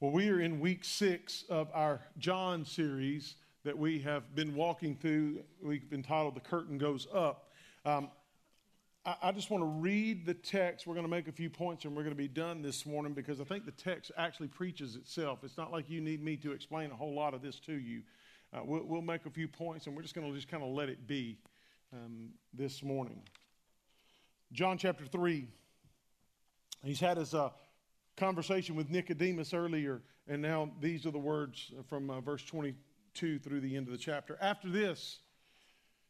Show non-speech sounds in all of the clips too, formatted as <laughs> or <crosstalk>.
Well, we are in week six of our John series that we have been walking through. We've entitled The Curtain Goes Up. Um, I, I just want to read the text. We're going to make a few points and we're going to be done this morning because I think the text actually preaches itself. It's not like you need me to explain a whole lot of this to you. Uh, we'll, we'll, make a few points and we're just going to just kind of let it be um, this morning. John chapter 3. He's had his. Uh, conversation with Nicodemus earlier, and now these are the words from uh, verse 22 through the end of the chapter. After this,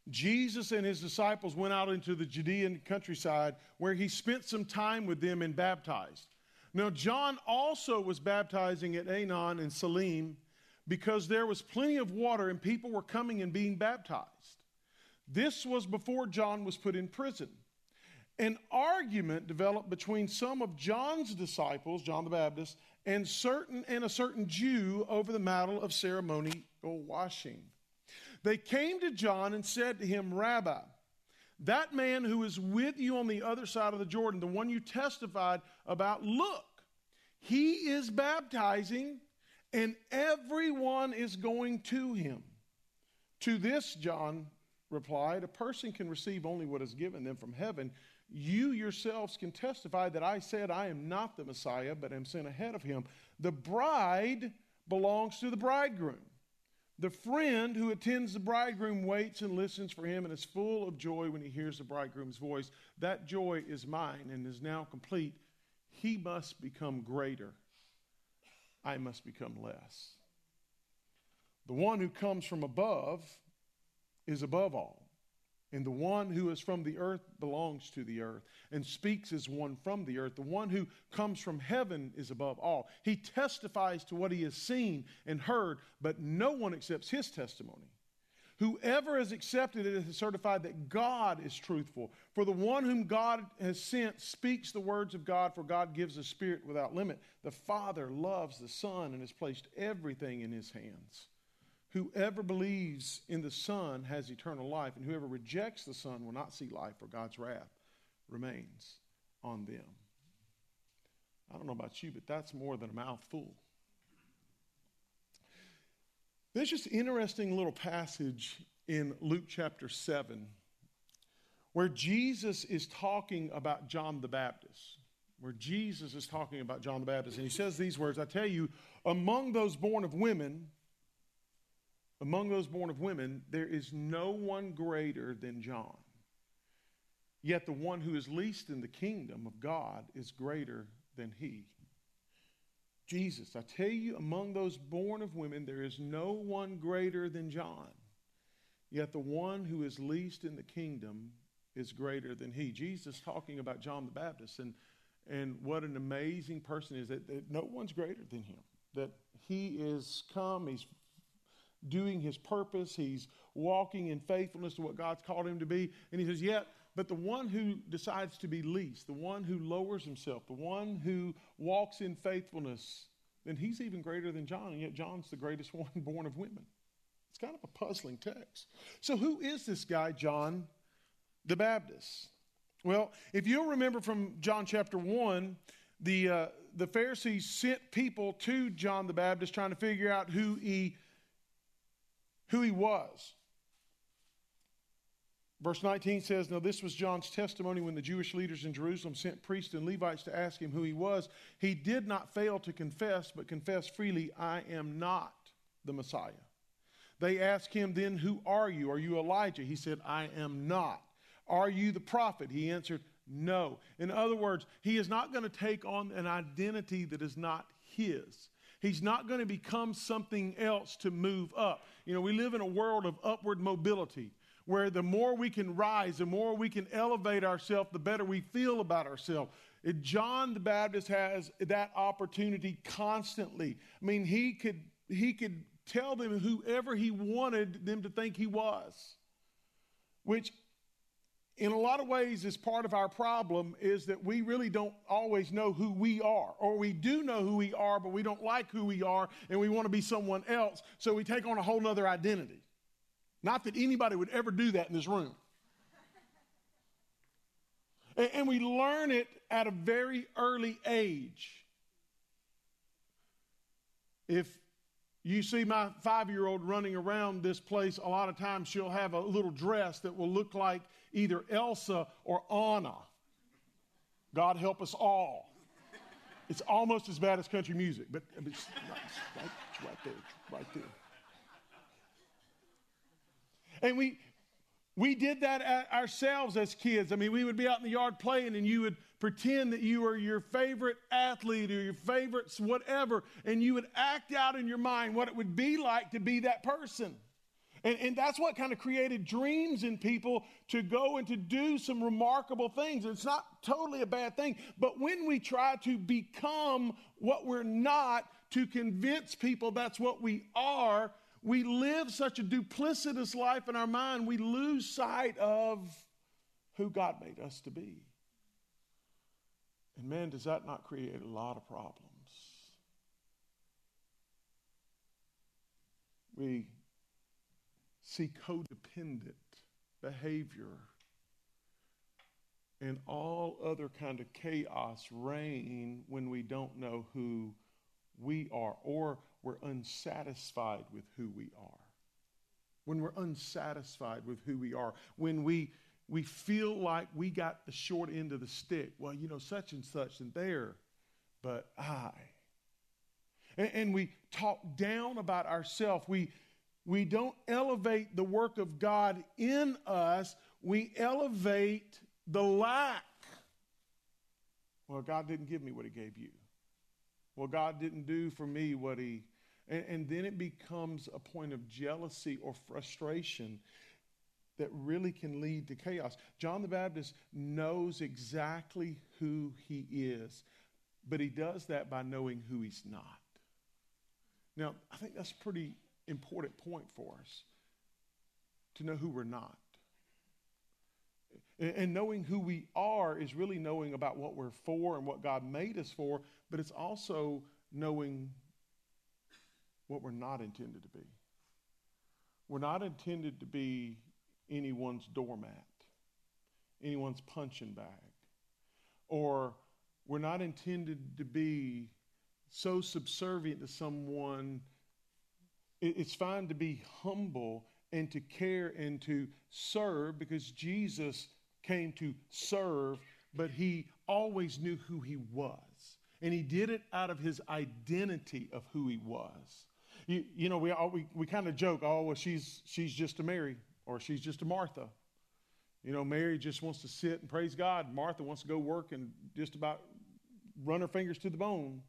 Jesus and his disciples went out into the Judean countryside where he spent some time with them and baptized. Now, John also was baptizing at Aenon and Salim because there was plenty of water and people were coming and being baptized. This was before John was put in prison. An argument developed between some of John's disciples, John the Baptist, and certain and a certain Jew over the matter of ceremonial washing. They came to John and said to him, Rabbi, that man who is with you on the other side of the Jordan, the one you testified about, look, he is baptizing and everyone is going to him. To this, John replied, A person can receive only what is given them from heaven. You yourselves can testify that I said I am not the Messiah, but am sent ahead of him. The bride belongs to the bridegroom. The friend who attends the bridegroom waits and listens for him and is full of joy when he hears the bridegroom's voice. That joy is mine and is now complete. He must become greater. I must become less. The one who comes from above is above all. And the one who is from the earth belongs to the earth and speaks as one from the earth. The one who comes from heaven is above all. He testifies to what he has seen and heard, but no one accepts his testimony. Whoever has accepted it has certified that God is truthful. For the one whom God has sent speaks the words of God, for God gives a spirit without limit. The Father loves the Son and has placed everything in his hands. Whoever believes in the Son has eternal life, and whoever rejects the Son will not see life, for God's wrath remains on them. I don't know about you, but that's more than a mouthful. There's just an interesting little passage in Luke chapter 7 where Jesus is talking about John the Baptist. Where Jesus is talking about John the Baptist. And he says these words I tell you, among those born of women, among those born of women, there is no one greater than John. Yet the one who is least in the kingdom of God is greater than he. Jesus, I tell you, among those born of women, there is no one greater than John. Yet the one who is least in the kingdom is greater than he. Jesus talking about John the Baptist and, and what an amazing person is that, that no one's greater than him. That he is come, he's doing his purpose. He's walking in faithfulness to what God's called him to be. And he says, Yet, but the one who decides to be least, the one who lowers himself, the one who walks in faithfulness, then he's even greater than John. And yet, John's the greatest <laughs> one born of women. It's kind of a puzzling text. So, who is this guy, John the Baptist? Well, if you'll remember from John chapter 1, the, uh, the Pharisees sent people to John the Baptist trying to figure out who he who he was. Verse 19 says, Now this was John's testimony when the Jewish leaders in Jerusalem sent priests and Levites to ask him who he was. He did not fail to confess, but confessed freely, I am not the Messiah. They asked him then, Who are you? Are you Elijah? He said, I am not. Are you the prophet? He answered, No. In other words, he is not going to take on an identity that is not his. He's not going to become something else to move up. You know, we live in a world of upward mobility where the more we can rise, the more we can elevate ourselves, the better we feel about ourselves. John the Baptist has that opportunity constantly. I mean, he could, he could tell them whoever he wanted them to think he was, which in a lot of ways is part of our problem is that we really don't always know who we are or we do know who we are but we don't like who we are and we want to be someone else. So we take on a whole nother identity. Not that anybody would ever do that in this room. And, and we learn it at a very early age. If you see my five year old running around this place, a lot of times she'll have a little dress that will look like either Elsa or Anna. God help us all. It's almost as bad as country music, but it's right, it's right there, right there. And we, we did that ourselves as kids. I mean, we would be out in the yard playing, and you would pretend that you were your favorite athlete or your favorite whatever, and you would act out in your mind what it would be like to be that person. And, and that's what kind of created dreams in people to go and to do some remarkable things. It's not totally a bad thing, but when we try to become what we're not to convince people that's what we are, we live such a duplicitous life in our mind, we lose sight of who God made us to be. And man, does that not create a lot of problems? We see codependent behavior and all other kind of chaos reign when we don't know who we are or we're unsatisfied with who we are. When we're unsatisfied with who we are, when we we feel like we got the short end of the stick. Well, you know, such and such and there, but I. And, and we talk down about ourselves. We we don't elevate the work of God in us, we elevate the lack. Well, God didn't give me what He gave you. Well, God didn't do for me what He. And, and then it becomes a point of jealousy or frustration that really can lead to chaos. John the Baptist knows exactly who he is, but he does that by knowing who he's not. Now, I think that's pretty important point for us to know who we're not. And knowing who we are is really knowing about what we're for and what God made us for, but it's also knowing what we're not intended to be. We're not intended to be anyone's doormat, anyone's punching bag, or we're not intended to be so subservient to someone. It's fine to be humble and to care and to serve because Jesus came to serve, but he always knew who he was. And he did it out of his identity of who he was. You, you know, we, we, we kind of joke, oh, well, she's, she's just a Mary or she's just a Martha. You know, Mary just wants to sit and praise God. Martha wants to go work and just about run her fingers to the bone.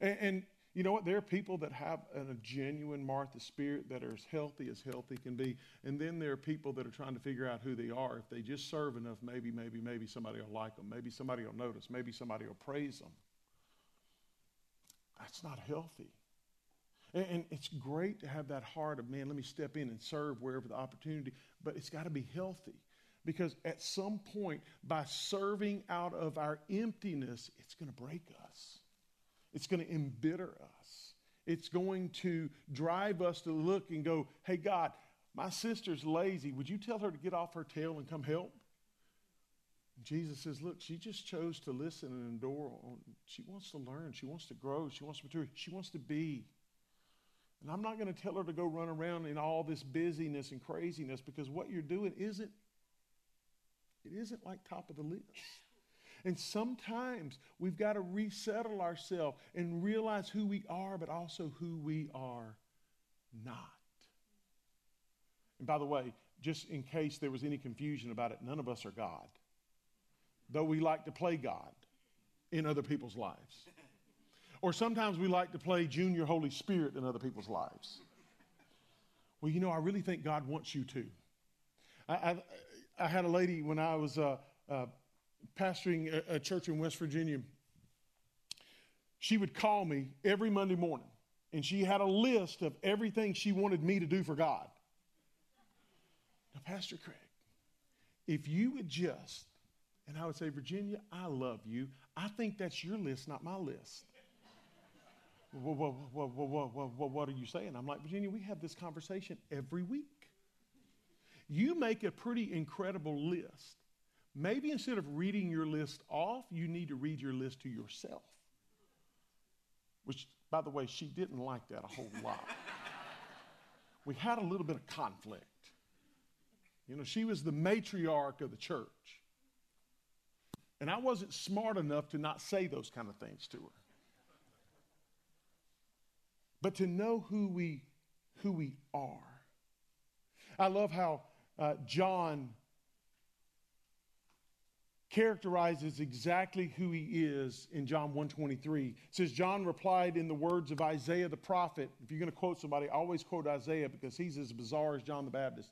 And, and you know what? There are people that have a genuine Martha spirit that are as healthy as healthy can be. And then there are people that are trying to figure out who they are. If they just serve enough, maybe, maybe, maybe somebody will like them. Maybe somebody will notice. Maybe somebody will praise them. That's not healthy. And, and it's great to have that heart of, man, let me step in and serve wherever the opportunity, but it's got to be healthy. Because at some point, by serving out of our emptiness, it's going to break us. It's going to embitter us. It's going to drive us to look and go, hey, God, my sister's lazy. Would you tell her to get off her tail and come help? Jesus says, Look, she just chose to listen and endure. She wants to learn. She wants to grow. She wants to mature. She wants to be. And I'm not going to tell her to go run around in all this busyness and craziness because what you're doing isn't it isn't like top of the list. And sometimes we've got to resettle ourselves and realize who we are, but also who we are not. And by the way, just in case there was any confusion about it, none of us are God, though we like to play God in other people's lives. Or sometimes we like to play junior Holy Spirit in other people's lives. Well, you know, I really think God wants you to. I, I, I had a lady when I was uh, uh, pastoring a, a church in West Virginia. She would call me every Monday morning, and she had a list of everything she wanted me to do for God. Now, Pastor Craig, if you would just, and I would say, Virginia, I love you. I think that's your list, not my list what, what, what, what, what are you saying? I'm like, Virginia, we have this conversation every week. You make a pretty incredible list. Maybe instead of reading your list off, you need to read your list to yourself. Which By the way, she didn't like that a whole lot. <laughs> we had a little bit of conflict. You know, she was the matriarch of the church. And I wasn't smart enough to not say those kind of things to her. But to know who we, who we are. I love how uh, John characterizes exactly who he is in John 123. It says John replied in the words of Isaiah the prophet. If you're going to quote somebody, always quote Isaiah because he's as bizarre as John the Baptist.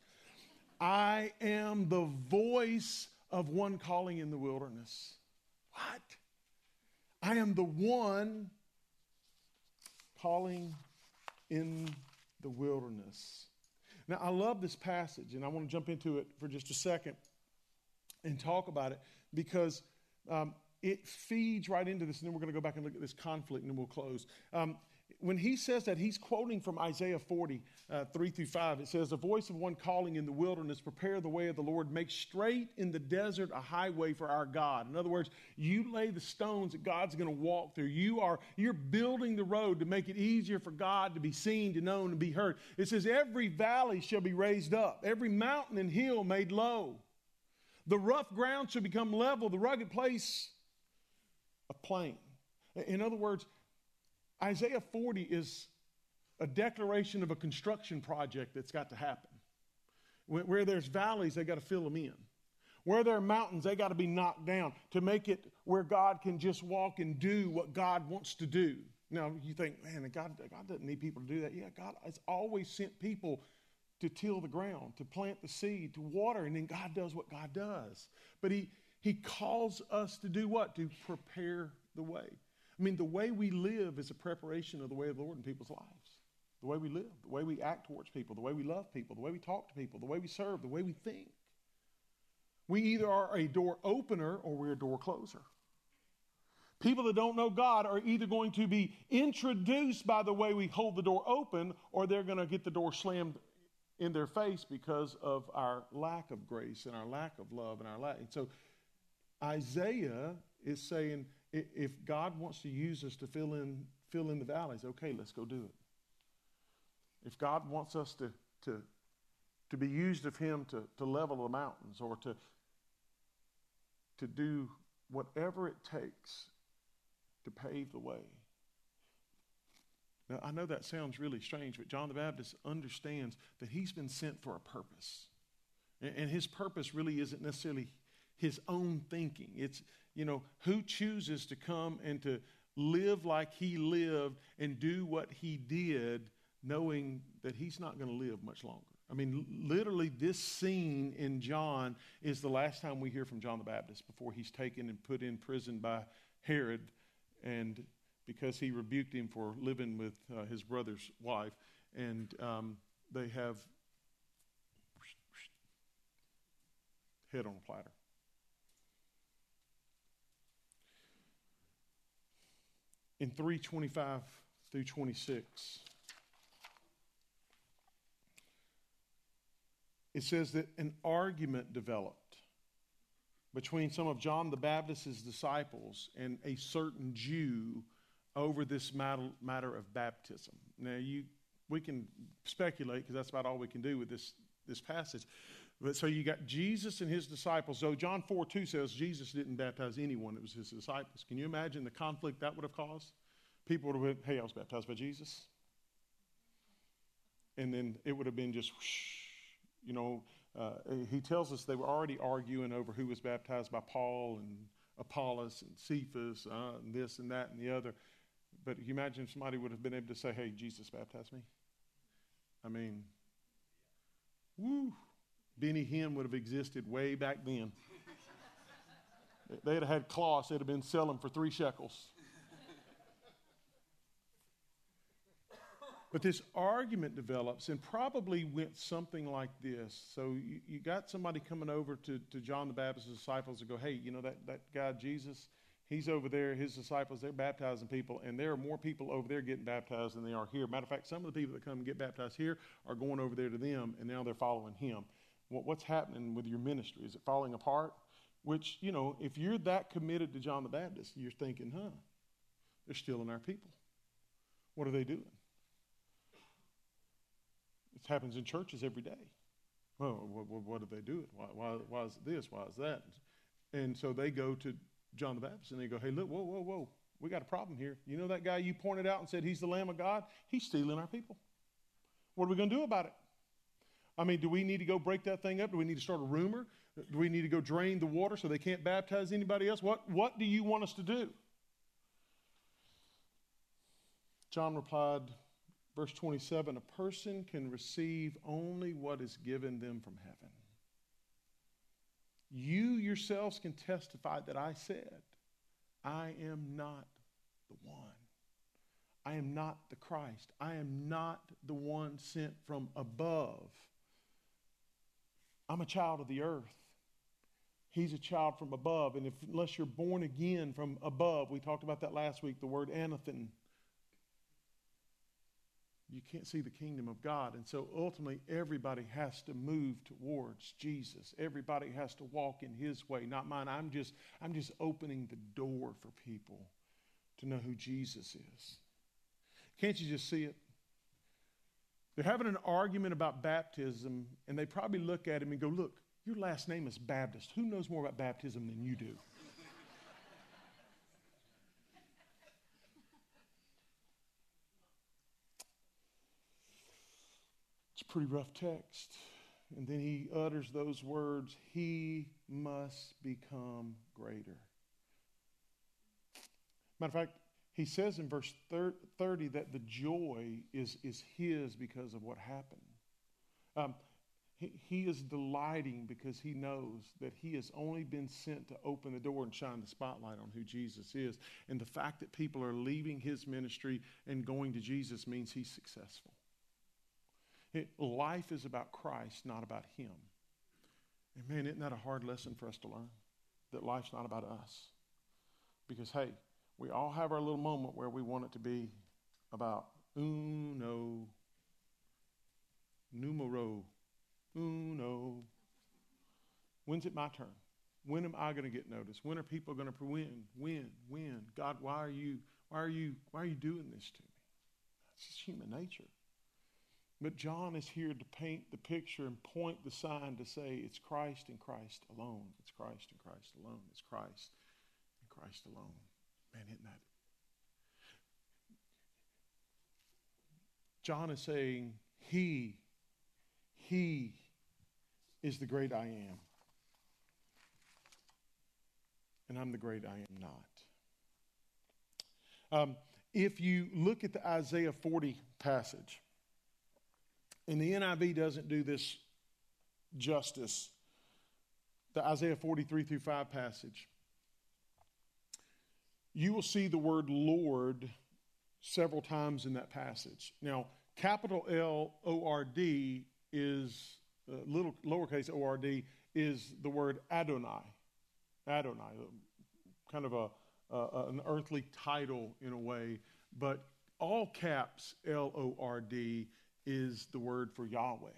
I am the voice of one calling in the wilderness. What? I am the one calling in the wilderness. Now, I love this passage, and I want to jump into it for just a second and talk about it because um, it feeds right into this. And then we're going to go back and look at this conflict, and then we'll close. Um, when he says that, he's quoting from Isaiah 40, uh, 3 through 5. It says, The voice of one calling in the wilderness, prepare the way of the Lord, make straight in the desert a highway for our God. In other words, you lay the stones that God's going to walk through. You are, you're building the road to make it easier for God to be seen, to known, to be heard. It says, Every valley shall be raised up, every mountain and hill made low. The rough ground shall become level, the rugged place a plain. In other words, Isaiah 40 is a declaration of a construction project that's got to happen. Where there's valleys, they got to fill them in. Where there are mountains, they got to be knocked down to make it where God can just walk and do what God wants to do. Now, you think, man, God, God doesn't need people to do that. Yeah, God has always sent people to till the ground, to plant the seed, to water, and then God does what God does. But He, he calls us to do what? To prepare the way. I mean, the way we live is a preparation of the way of the Lord in people's lives. The way we live, the way we act towards people, the way we love people, the way we talk to people, the way we serve, the way we think. We either are a door opener or we're a door closer. People that don't know God are either going to be introduced by the way we hold the door open or they're going to get the door slammed in their face because of our lack of grace and our lack of love and our lack. And so Isaiah is saying, if God wants to use us to fill in, fill in the valleys, okay, let's go do it. If God wants us to, to, to be used of Him to, to level the mountains or to, to do whatever it takes to pave the way. Now, I know that sounds really strange, but John the Baptist understands that he's been sent for a purpose. And, his purpose really isn't necessarily his own thinking. It's, you know, who chooses to come and to live like he lived and do what he did, knowing that he's not going to live much longer. I mean, literally, this scene in John is the last time we hear from John the Baptist before he's taken and put in prison by Herod, and because he rebuked him for living with uh, his brother's wife, and um, they have head on a platter. in 325 through 26. It says that an argument developed between some of John the Baptist's disciples and a certain Jew over this matter, of baptism. Now, you, we can speculate because that's about all we can do with this, this passage. But so you got Jesus and his disciples. So John 4 2 says Jesus didn't baptize anyone, it was his disciples. Can you imagine the conflict that would have caused? People would have been, hey, I was baptized by Jesus. And then it would have been just, whoosh, you know, uh, he tells us they were already arguing over who was baptized by Paul and Apollos and Cephas uh, and this and that and the other. But you imagine somebody would have been able to say, hey, Jesus baptized me? I mean, woo. Benny Hinn would have existed way back then. They'd have had cloths, they'd have been selling for three shekels. But this argument develops and probably went something like this. So you, you, got somebody coming over to, to John the Baptist's disciples and go, hey, you know that, that guy Jesus, he's over there, his disciples, they're baptizing people, and there are more people over there getting baptized than they are here. Matter of fact, some of the people that come and get baptized here are going over there to them, and now they're following him what's happening with your ministry? Is it falling apart? Which, you know, if you're that committed to John the Baptist, you're thinking, huh, they're stealing our people. What are they doing? It happens in churches every day. Well, what, what, what do they do? Why, why, why is this? Why is that? And so they go to John the Baptist and they go, hey, look, whoa, whoa, whoa. We got a problem here. You know that guy you pointed out and said he's the Lamb of God? He's stealing our people. What are we going to do about it? I mean, do we need to go break that thing up? Do we need to start a rumor? Do we need to go drain the water so they can't baptize anybody else? What, what do you want us to do? John replied, verse 27 A person can receive only what is given them from heaven. You yourselves can testify that I said, I am not the one. I am not the Christ. I am not the one sent from above. I'm a child of the earth. He's a child from above. And if, unless you're born again from above, we talked about that last week, the word anathen, you can't see the kingdom of God. And so ultimately, everybody has to move towards Jesus. Everybody has to walk in his way, not mine. I'm just, I'm just opening the door for people to know who Jesus is. Can't you just see it? They're having an argument about baptism, and they probably look at him and go, Look, your last name is Baptist. Who knows more about baptism than you do? It's a pretty rough text. And then he utters those words He must become greater. Matter of fact, he says in verse 30 that the joy is, is his because of what happened. Um, he, he is delighting because he knows that he has only been sent to open the door and shine the spotlight on who Jesus is. And the fact that people are leaving his ministry and going to Jesus means he's successful. It, life is about Christ, not about him. And man, isn't that a hard lesson for us to learn? That life's not about us. Because, hey, we all have our little moment where we want it to be about uno, numero, uno. When's it my turn? When am I going to get noticed? When are people going to win? When? When? God, why are you? Why are you? Why are you doing this to me? That's just human nature. But John is here to paint the picture and point the sign to say it's Christ and Christ alone. It's Christ and Christ alone. It's Christ and Christ alone. Man, isn't that? John is saying, He, He is the great I am. And I'm the great I am not. Um, if you look at the Isaiah 40 passage, and the NIV doesn't do this justice, the Isaiah 43 through 5 passage you will see the word Lord several times in that passage. Now, capital L O R D is, uh, little lowercase o r d is the word Adonai. Adonai, kind of a, uh, an earthly title in a way, but all caps L O R D is the word for Yahweh,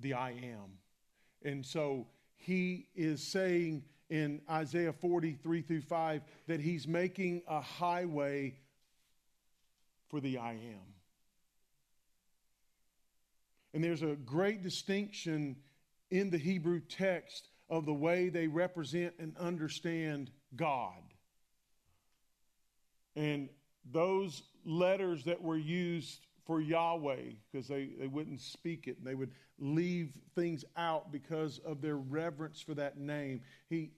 the I am. And so he is saying, in Isaiah 43 through 5 that he's making a highway for the I am. And there's a great distinction in the Hebrew text of the way they represent and understand God. And those letters that were used for Yahweh, because they, they wouldn't speak it and they would leave things out because of their reverence for that name. He,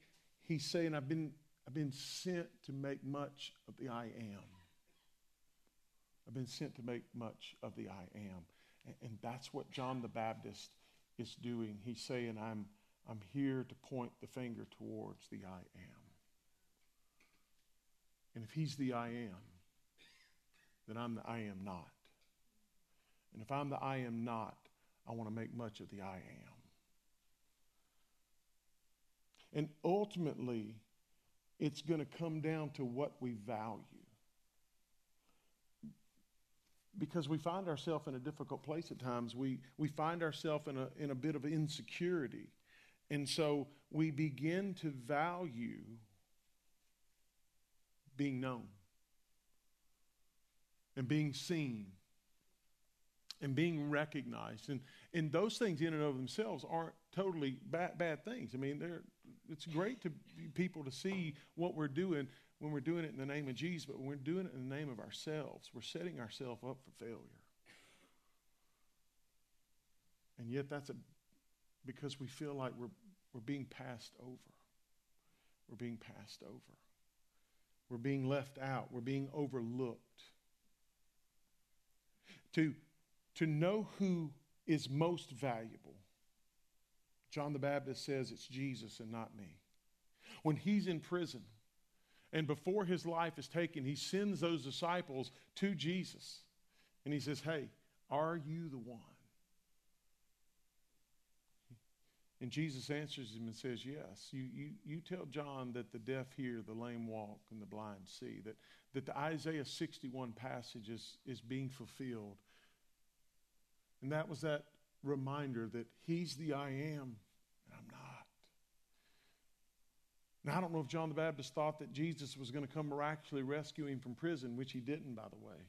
he's saying, I've been, I've been sent to make much of the I am. I've been sent to make much of the I am. And, and that's what John the Baptist is doing. He's saying, I'm, I'm here to point the finger towards the I am. And if he's the I am, then I'm the I am not. And if I'm the I am not, I want to make much of the I am. And ultimately, it's going to come down to what we value. Because we find ourselves in a difficult place at times. We, we find ourselves in a, in a bit of insecurity. And so we begin to value being known. and being seen and being recognized. And, and those things in and of themselves aren't totally bad, bad things. I mean, they're, it's great to people to see what we're doing when we're doing it in the name of Jesus, but when we're doing it in the name of ourselves, we're setting ourselves up for failure. And yet that's a, because we feel like we're, we're being passed over. We're being passed over. We're being left out. We're being overlooked. To, to know who is most valuable, John the Baptist says it's Jesus and not me. When he's in prison and before his life is taken, he sends those disciples to Jesus and he says, Hey, are you the one? And Jesus answers him and says, Yes. You, you, you tell John that the deaf hear, the lame walk, and the blind see, that, that the Isaiah 61 passage is, is being fulfilled. And that was that reminder that he's the I am, and I'm not. Now, I don't know if John the Baptist thought that Jesus was going to come miraculously rescue him from prison, which he didn't, by the way.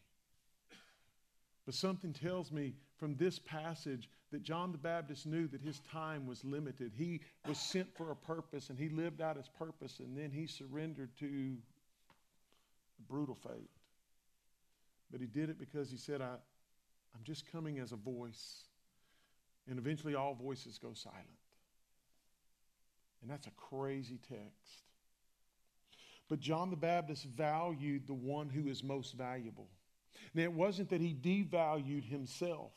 But something tells me from this passage that John the Baptist knew that his time was limited. He was sent for a purpose and he lived out his purpose and then he surrendered to brutal fate. But he did it because he said, I, I'm just coming as a voice. And eventually all voices go silent. And that's a crazy text. But John the Baptist valued the one who is most valuable. Now, it wasn't that he devalued himself,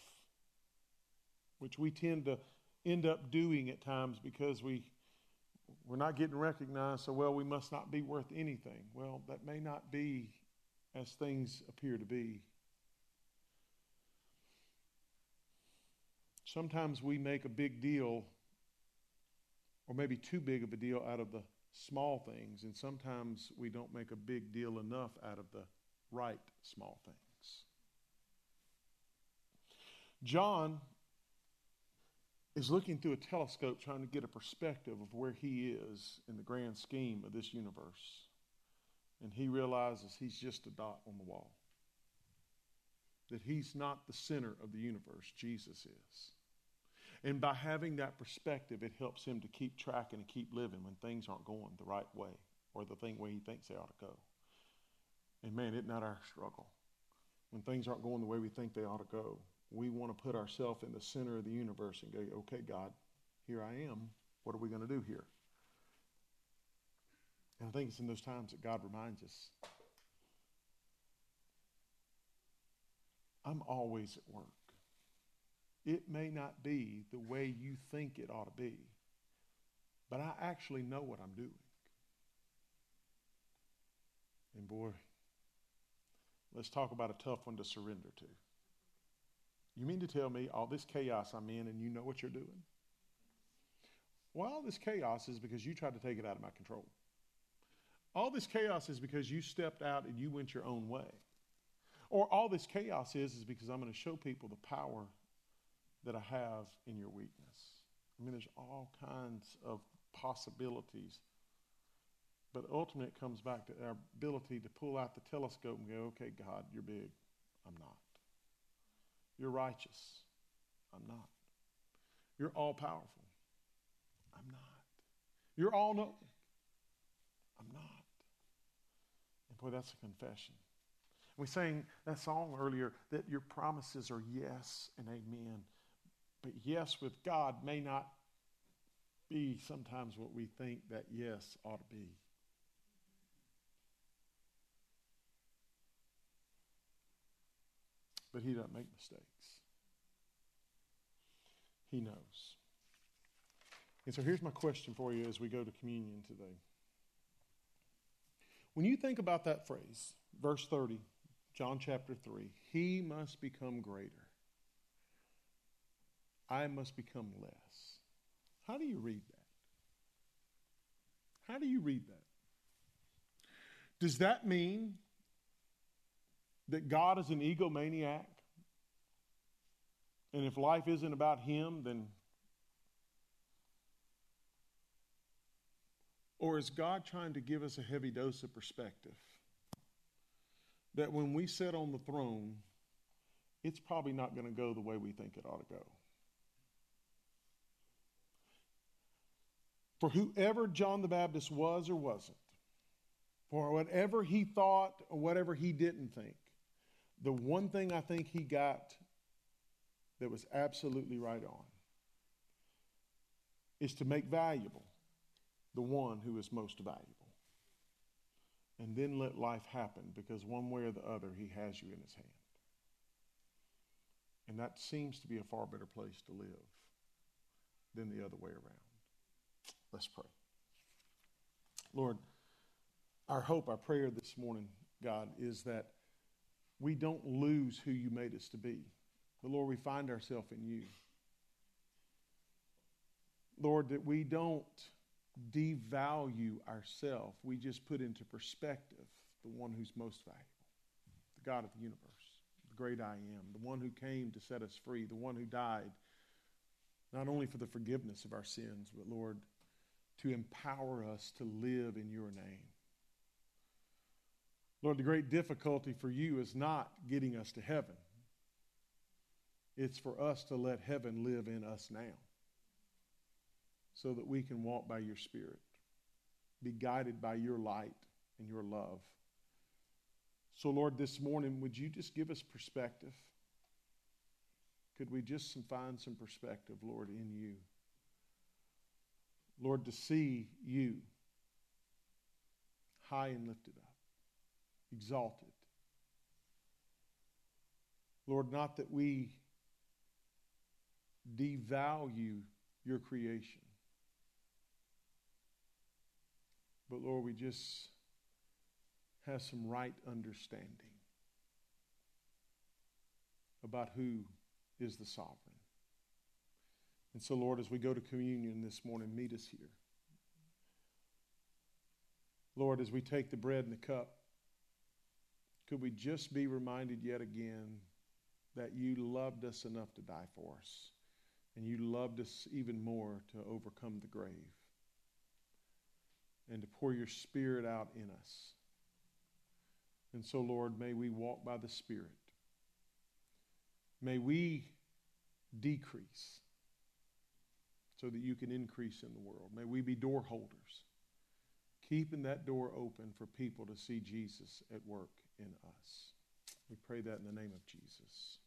which we tend to end up doing at times because we, we're not getting recognized, so, well, we must not be worth anything. Well, that may not be as things appear to be. Sometimes we make a big deal, or maybe too big of a deal, out of the small things, and sometimes we don't make a big deal enough out of the right small things. John is looking through a telescope trying to get a perspective of where he is in the grand scheme of this universe. And he realizes he's just a dot on the wall. That he's not the center of the universe, Jesus is. And by having that perspective, it helps him to keep tracking and keep living when things aren't going the right way or the thing way he thinks they ought to go. And man, isn't that our struggle? When things aren't going the way we think they ought to go, we want to put ourselves in the center of the universe and go, okay, God, here I am. What are we going to do here? And I think it's in those times that God reminds us I'm always at work. It may not be the way you think it ought to be, but I actually know what I'm doing. And boy, let's talk about a tough one to surrender to. You mean to tell me all this chaos I'm in and you know what you're doing? Well, all this chaos is because you tried to take it out of my control. All this chaos is because you stepped out and you went your own way. Or all this chaos is is because I'm going to show people the power that I have in your weakness. I mean, there's all kinds of possibilities. But ultimately, it comes back to our ability to pull out the telescope and go, okay, God, you're big. I'm not. You're righteous. I'm not. You're all powerful. I'm not. You're all knowing. I'm not. And boy, that's a confession. We sang that song earlier that your promises are yes and amen. But yes with God may not be sometimes what we think that yes ought to be. but he doesn't make mistakes. He knows. And so here's my question for you as we go to communion today. When you think about that phrase, verse 30, John chapter 3, he must become greater. I must become less. How do you read that? How do you read that? Does that mean that God is an egomaniac. And if life isn't about Him, then. Or is God trying to give us a heavy dose of perspective? that when we sit on the throne, it's probably not going to go the way we think it ought to go. For whoever John the Baptist was or wasn't, for whatever he thought or whatever he didn't think, the one thing I think he got that was absolutely right on is to make valuable the one who is most valuable. And then let life happen because one way or the other, he has you in his hand. And that seems to be a far better place to live than the other way around. Let's pray. Lord, our hope, our prayer this morning, God, is that we don't lose who you made us to be. But Lord, we find ourselves in you. Lord, that we don't devalue ourselves. We just put into perspective the one who's most valuable, the God of the universe, the great I am, the one who came to set us free, the one who died not only for the forgiveness of our sins, but Lord, to empower us to live in your name. Lord, the great difficulty for you is not getting us to heaven. It's for us to let heaven live in us now so that we can walk by your Spirit, be guided by your light and your love. So, Lord, this morning, would you just give us perspective? Could we just find some perspective, Lord, in you? Lord, to see you high and lifted up, exalted. Lord, not that we devalue your creation, but Lord, we just have some right understanding about who is the sovereign. And so, Lord, as we go to communion this morning, meet us here. Lord, as we take the bread and the cup, could we just be reminded yet again that you loved us enough to die for us, and you loved us even more to overcome the grave, and to pour your Spirit out in us. And so, Lord, may we walk by the Spirit. May we decrease so that you can increase in the world. May we be door holders, keeping that door open for people to see Jesus at work in us. We pray that in the name of Jesus.